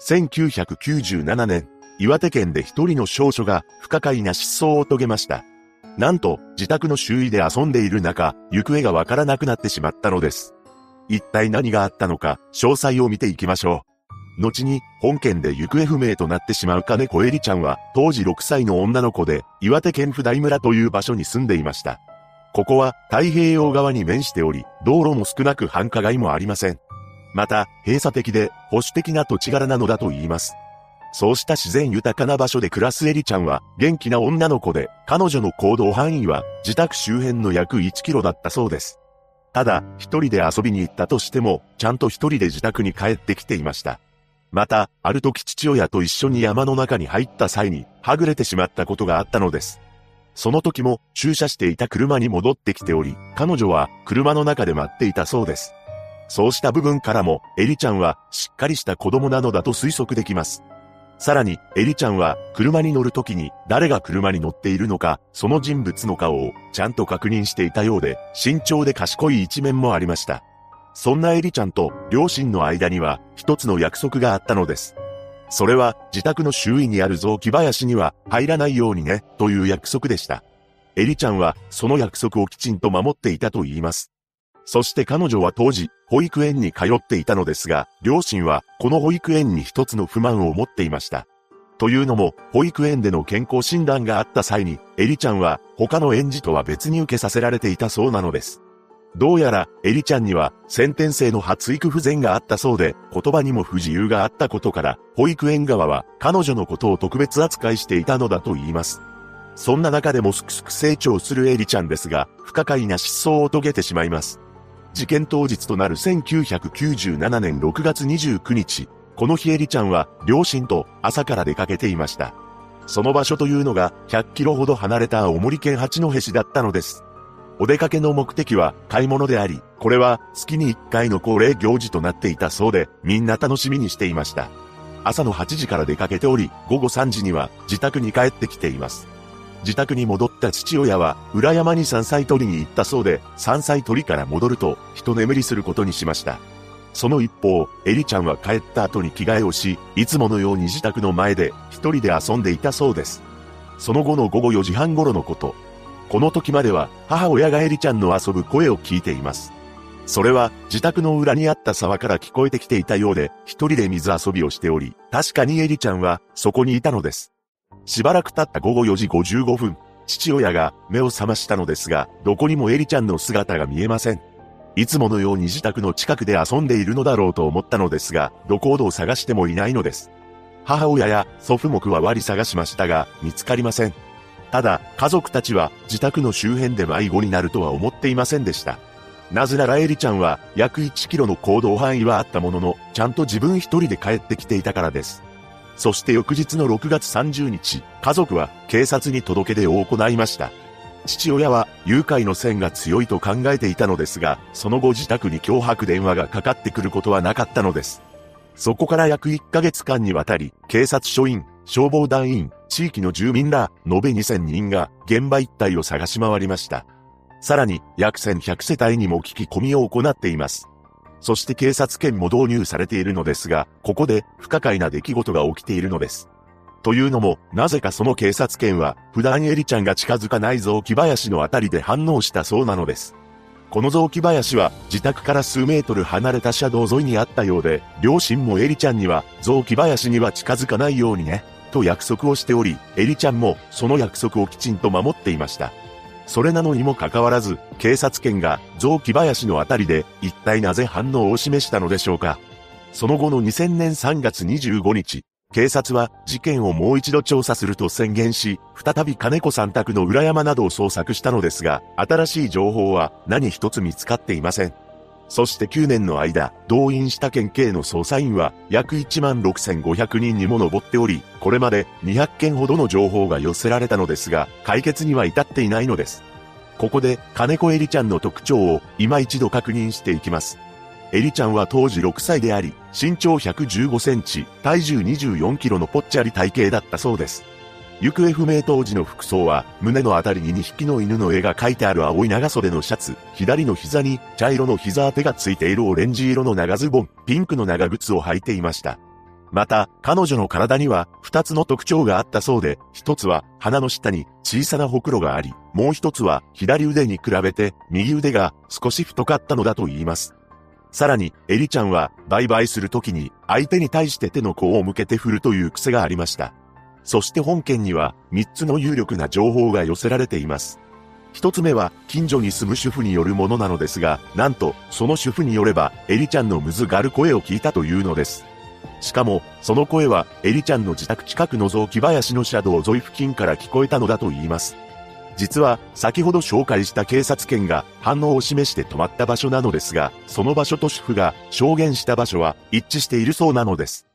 1997年、岩手県で一人の少女が不可解な失踪を遂げました。なんと、自宅の周囲で遊んでいる中、行方がわからなくなってしまったのです。一体何があったのか、詳細を見ていきましょう。後に、本県で行方不明となってしまう金子エリちゃんは、当時6歳の女の子で、岩手県普代村という場所に住んでいました。ここは太平洋側に面しており、道路も少なく繁華街もありません。また、閉鎖的で保守的な土地柄なのだと言います。そうした自然豊かな場所で暮らすエリちゃんは元気な女の子で、彼女の行動範囲は自宅周辺の約1キロだったそうです。ただ、一人で遊びに行ったとしても、ちゃんと一人で自宅に帰ってきていました。また、ある時父親と一緒に山の中に入った際に、はぐれてしまったことがあったのです。その時も駐車していた車に戻ってきており、彼女は車の中で待っていたそうです。そうした部分からも、エリちゃんはしっかりした子供なのだと推測できます。さらに、エリちゃんは車に乗るときに誰が車に乗っているのか、その人物の顔をちゃんと確認していたようで、慎重で賢い一面もありました。そんなエリちゃんと両親の間には一つの約束があったのです。それは自宅の周囲にある雑木林には入らないようにね、という約束でした。エリちゃんはその約束をきちんと守っていたと言います。そして彼女は当時、保育園に通っていたのですが、両親はこの保育園に一つの不満を持っていました。というのも、保育園での健康診断があった際に、エリちゃんは他の園児とは別に受けさせられていたそうなのです。どうやら、エリちゃんには先天性の発育不全があったそうで、言葉にも不自由があったことから、保育園側は彼女のことを特別扱いしていたのだと言います。そんな中でもすくすく成長するエリちゃんですが、不可解な失踪を遂げてしまいます。事件当日となる1997年6月29日、この日エリちゃんは両親と朝から出かけていました。その場所というのが100キロほど離れた青森県八戸市だったのです。お出かけの目的は買い物であり、これは月に1回の恒例行事となっていたそうで、みんな楽しみにしていました。朝の8時から出かけており、午後3時には自宅に帰ってきています。自宅に戻った父親は、裏山に山菜採りに行ったそうで、山菜採りから戻ると、一眠りすることにしました。その一方、エリちゃんは帰った後に着替えをし、いつものように自宅の前で一人で遊んでいたそうです。その後の午後4時半頃のこと。この時までは母親がエリちゃんの遊ぶ声を聞いています。それは自宅の裏にあった沢から聞こえてきていたようで、一人で水遊びをしており、確かにエリちゃんはそこにいたのです。しばらく経った午後4時55分、父親が目を覚ましたのですが、どこにもエリちゃんの姿が見えません。いつものように自宅の近くで遊んでいるのだろうと思ったのですが、どこほど探してもいないのです。母親や祖父も加わり探しましたが、見つかりません。ただ、家族たちは自宅の周辺で迷子になるとは思っていませんでした。なぜならエリちゃんは約1キロの行動範囲はあったものの、ちゃんと自分一人で帰ってきていたからです。そして翌日の6月30日、家族は警察に届け出を行いました。父親は誘拐の線が強いと考えていたのですが、その後自宅に脅迫電話がかかってくることはなかったのです。そこから約1ヶ月間にわたり、警察署員、消防団員、地域の住民ら、延べ2000人が現場一帯を探し回りました。さらに、約1100世帯にも聞き込みを行っています。そして警察犬も導入されているのですが、ここで不可解な出来事が起きているのです。というのも、なぜかその警察犬は、普段エリちゃんが近づかない雑木林のあたりで反応したそうなのです。この雑木林は自宅から数メートル離れた車道沿いにあったようで、両親もエリちゃんには雑木林には近づかないようにね、と約束をしており、エリちゃんもその約束をきちんと守っていました。それなのにもかかわらず、警察犬が雑木林のあたりで一体なぜ反応を示したのでしょうか。その後の2000年3月25日、警察は事件をもう一度調査すると宣言し、再び金子さん宅の裏山などを捜索したのですが、新しい情報は何一つ見つかっていません。そして9年の間、動員した県警の捜査員は約1万6500人にも上っており、これまで200件ほどの情報が寄せられたのですが、解決には至っていないのです。ここで、金子エリちゃんの特徴を今一度確認していきます。エリちゃんは当時6歳であり、身長115センチ、体重24キロのぽっちゃり体型だったそうです。行方不明当時の服装は、胸のあたりに2匹の犬の絵が描いてある青い長袖のシャツ、左の膝に茶色の膝当てがついているオレンジ色の長ズボン、ピンクの長靴を履いていました。また、彼女の体には2つの特徴があったそうで、1つは鼻の下に小さなほくろがあり、もう1つは左腕に比べて右腕が少し太かったのだと言います。さらに、エリちゃんは売買するときに相手に対して手の甲を向けて振るという癖がありました。そして本件には3つの有力な情報が寄せられています。一つ目は近所に住む主婦によるものなのですが、なんとその主婦によればエリちゃんのむずがる声を聞いたというのです。しかも、その声はエリちゃんの自宅近くの雑木林の車道沿い付近から聞こえたのだと言います。実は、先ほど紹介した警察犬が反応を示して止まった場所なのですが、その場所と主婦が証言した場所は一致しているそうなのです。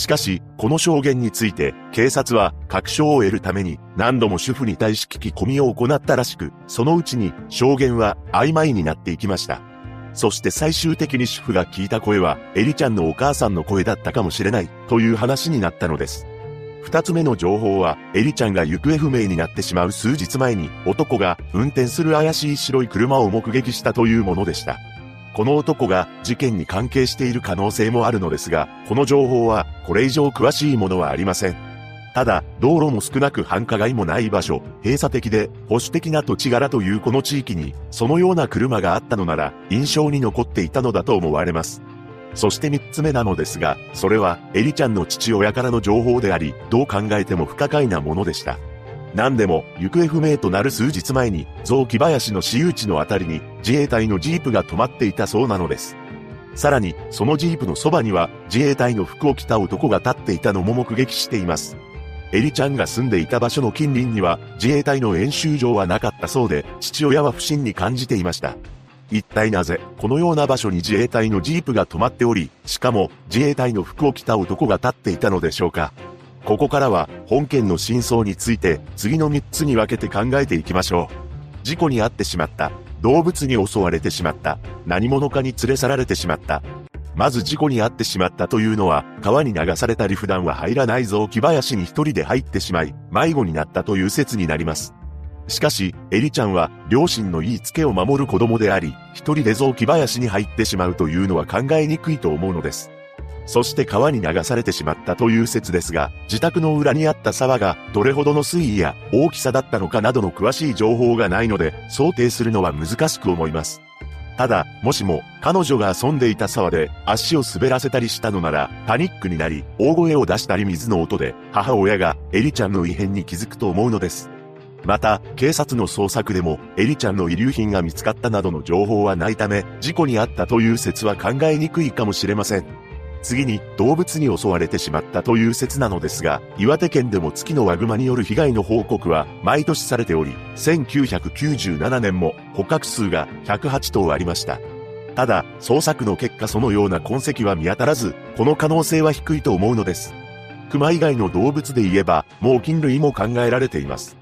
しかし、この証言について、警察は確証を得るために何度も主婦に対し聞き込みを行ったらしく、そのうちに証言は曖昧になっていきました。そして最終的に主婦が聞いた声は、エリちゃんのお母さんの声だったかもしれない、という話になったのです。二つ目の情報は、エリちゃんが行方不明になってしまう数日前に、男が運転する怪しい白い車を目撃したというものでした。この男が事件に関係している可能性もあるのですが、この情報はこれ以上詳しいものはありません。ただ、道路も少なく繁華街もない場所、閉鎖的で保守的な土地柄というこの地域に、そのような車があったのなら、印象に残っていたのだと思われます。そして三つ目なのですが、それは、エリちゃんの父親からの情報であり、どう考えても不可解なものでした。何でも、行方不明となる数日前に、雑木林の私有地のあたりに、自衛隊のジープが止まっていたそうなのです。さらに、そのジープのそばには、自衛隊の服を着た男が立っていたのも目撃しています。エリちゃんが住んでいた場所の近隣には、自衛隊の演習場はなかったそうで、父親は不審に感じていました。一体なぜ、このような場所に自衛隊のジープが止まっており、しかも、自衛隊の服を着た男が立っていたのでしょうか。ここからは本件の真相について次の3つに分けて考えていきましょう。事故に遭ってしまった。動物に襲われてしまった。何者かに連れ去られてしまった。まず事故に遭ってしまったというのは、川に流されたり普段は入らない雑木林に一人で入ってしまい、迷子になったという説になります。しかし、エリちゃんは、両親の言いつけを守る子供であり、一人で雑木林に入ってしまうというのは考えにくいと思うのです。そして川に流されてしまったという説ですが、自宅の裏にあった沢がどれほどの水位や大きさだったのかなどの詳しい情報がないので、想定するのは難しく思います。ただ、もしも彼女が遊んでいた沢で足を滑らせたりしたのなら、パニックになり、大声を出したり水の音で、母親がエリちゃんの異変に気づくと思うのです。また、警察の捜索でも、エリちゃんの遺留品が見つかったなどの情報はないため、事故に遭ったという説は考えにくいかもしれません。次に動物に襲われてしまったという説なのですが、岩手県でも月のワグマによる被害の報告は毎年されており、1997年も捕獲数が108頭ありました。ただ、捜索の結果そのような痕跡は見当たらず、この可能性は低いと思うのです。熊以外の動物で言えば、猛禽類も考えられています。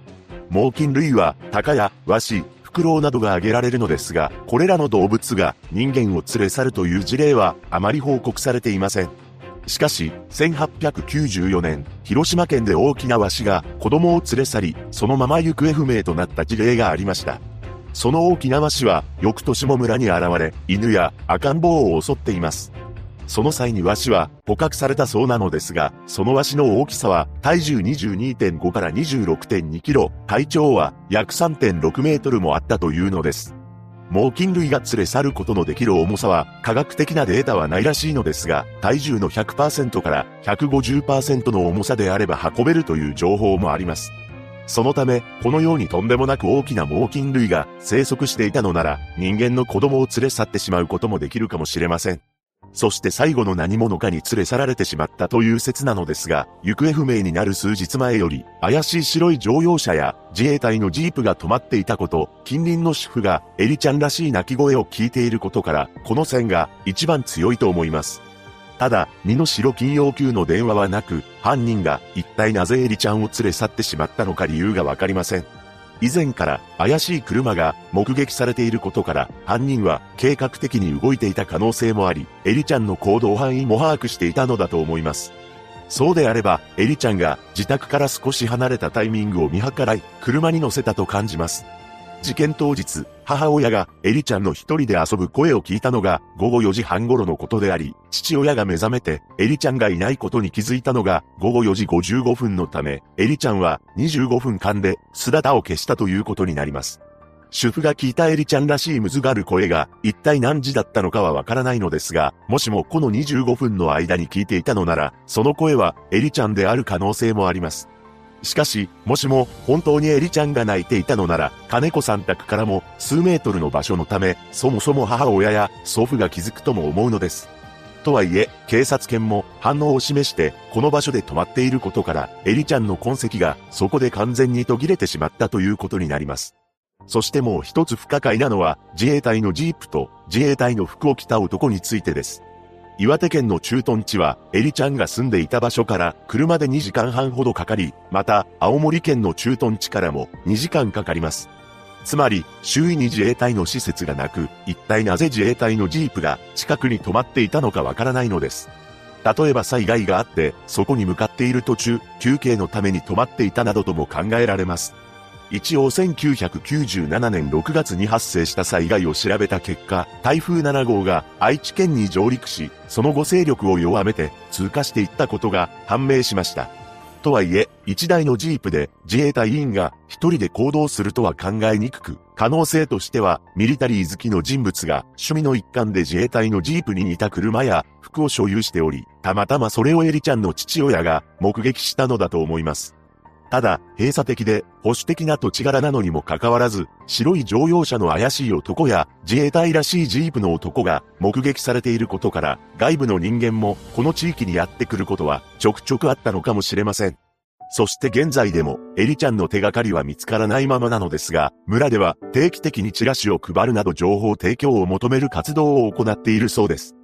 猛禽類は、鷹やワシ、フクロウなどが挙げられるのですが、これらの動物が人間を連れ去るという事例はあまり報告されていません。しかし、1894年、広島県で大きなワシが子供を連れ去り、そのまま行方不明となった事例がありました。その大きなワシは、翌年も村に現れ、犬や赤ん坊を襲っています。その際にワシは捕獲されたそうなのですが、そのワシの大きさは体重22.5から26.2キロ、体長は約3.6メートルもあったというのです。猛禽類が連れ去ることのできる重さは科学的なデータはないらしいのですが、体重の100%から150%の重さであれば運べるという情報もあります。そのため、このようにとんでもなく大きな猛禽類が生息していたのなら、人間の子供を連れ去ってしまうこともできるかもしれません。そして最後の何者かに連れ去られてしまったという説なのですが、行方不明になる数日前より、怪しい白い乗用車や自衛隊のジープが止まっていたこと、近隣の主婦がエリちゃんらしい泣き声を聞いていることから、この線が一番強いと思います。ただ、身代金要求の電話はなく、犯人が一体なぜエリちゃんを連れ去ってしまったのか理由がわかりません。以前から怪しい車が目撃されていることから犯人は計画的に動いていた可能性もあり、エリちゃんの行動範囲も把握していたのだと思います。そうであれば、エリちゃんが自宅から少し離れたタイミングを見計らい、車に乗せたと感じます。事件当日、母親がエリちゃんの一人で遊ぶ声を聞いたのが午後4時半頃のことであり、父親が目覚めてエリちゃんがいないことに気づいたのが午後4時55分のため、エリちゃんは25分間で姿を消したということになります。主婦が聞いたエリちゃんらしいむずがる声が一体何時だったのかはわからないのですが、もしもこの25分の間に聞いていたのなら、その声はエリちゃんである可能性もあります。しかし、もしも本当にエリちゃんが泣いていたのなら、金子さん宅からも数メートルの場所のため、そもそも母親や祖父が気づくとも思うのです。とはいえ、警察犬も反応を示して、この場所で止まっていることから、エリちゃんの痕跡がそこで完全に途切れてしまったということになります。そしてもう一つ不可解なのは、自衛隊のジープと自衛隊の服を着た男についてです。岩手県の駐屯地は、エリちゃんが住んでいた場所から車で2時間半ほどかかり、また、青森県の駐屯地からも2時間かかります。つまり、周囲に自衛隊の施設がなく、一体なぜ自衛隊のジープが近くに止まっていたのかわからないのです。例えば災害があって、そこに向かっている途中、休憩のために止まっていたなどとも考えられます。一応1997年6月に発生した災害を調べた結果、台風7号が愛知県に上陸し、その後勢力を弱めて通過していったことが判明しました。とはいえ、一台のジープで自衛隊員が一人で行動するとは考えにくく、可能性としてはミリタリー好きの人物が趣味の一環で自衛隊のジープに似た車や服を所有しており、たまたまそれをエリちゃんの父親が目撃したのだと思います。ただ、閉鎖的で保守的な土地柄なのにもかかわらず、白い乗用車の怪しい男や自衛隊らしいジープの男が目撃されていることから、外部の人間もこの地域にやってくることはちょくちょくあったのかもしれません。そして現在でも、エリちゃんの手がかりは見つからないままなのですが、村では定期的にチラシを配るなど情報提供を求める活動を行っているそうです。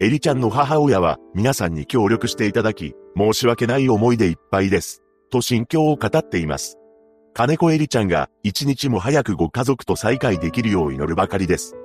エリちゃんの母親は皆さんに協力していただき、申し訳ない思いでいっぱいです。と心境を語っています。金子エリちゃんが一日も早くご家族と再会できるよう祈るばかりです。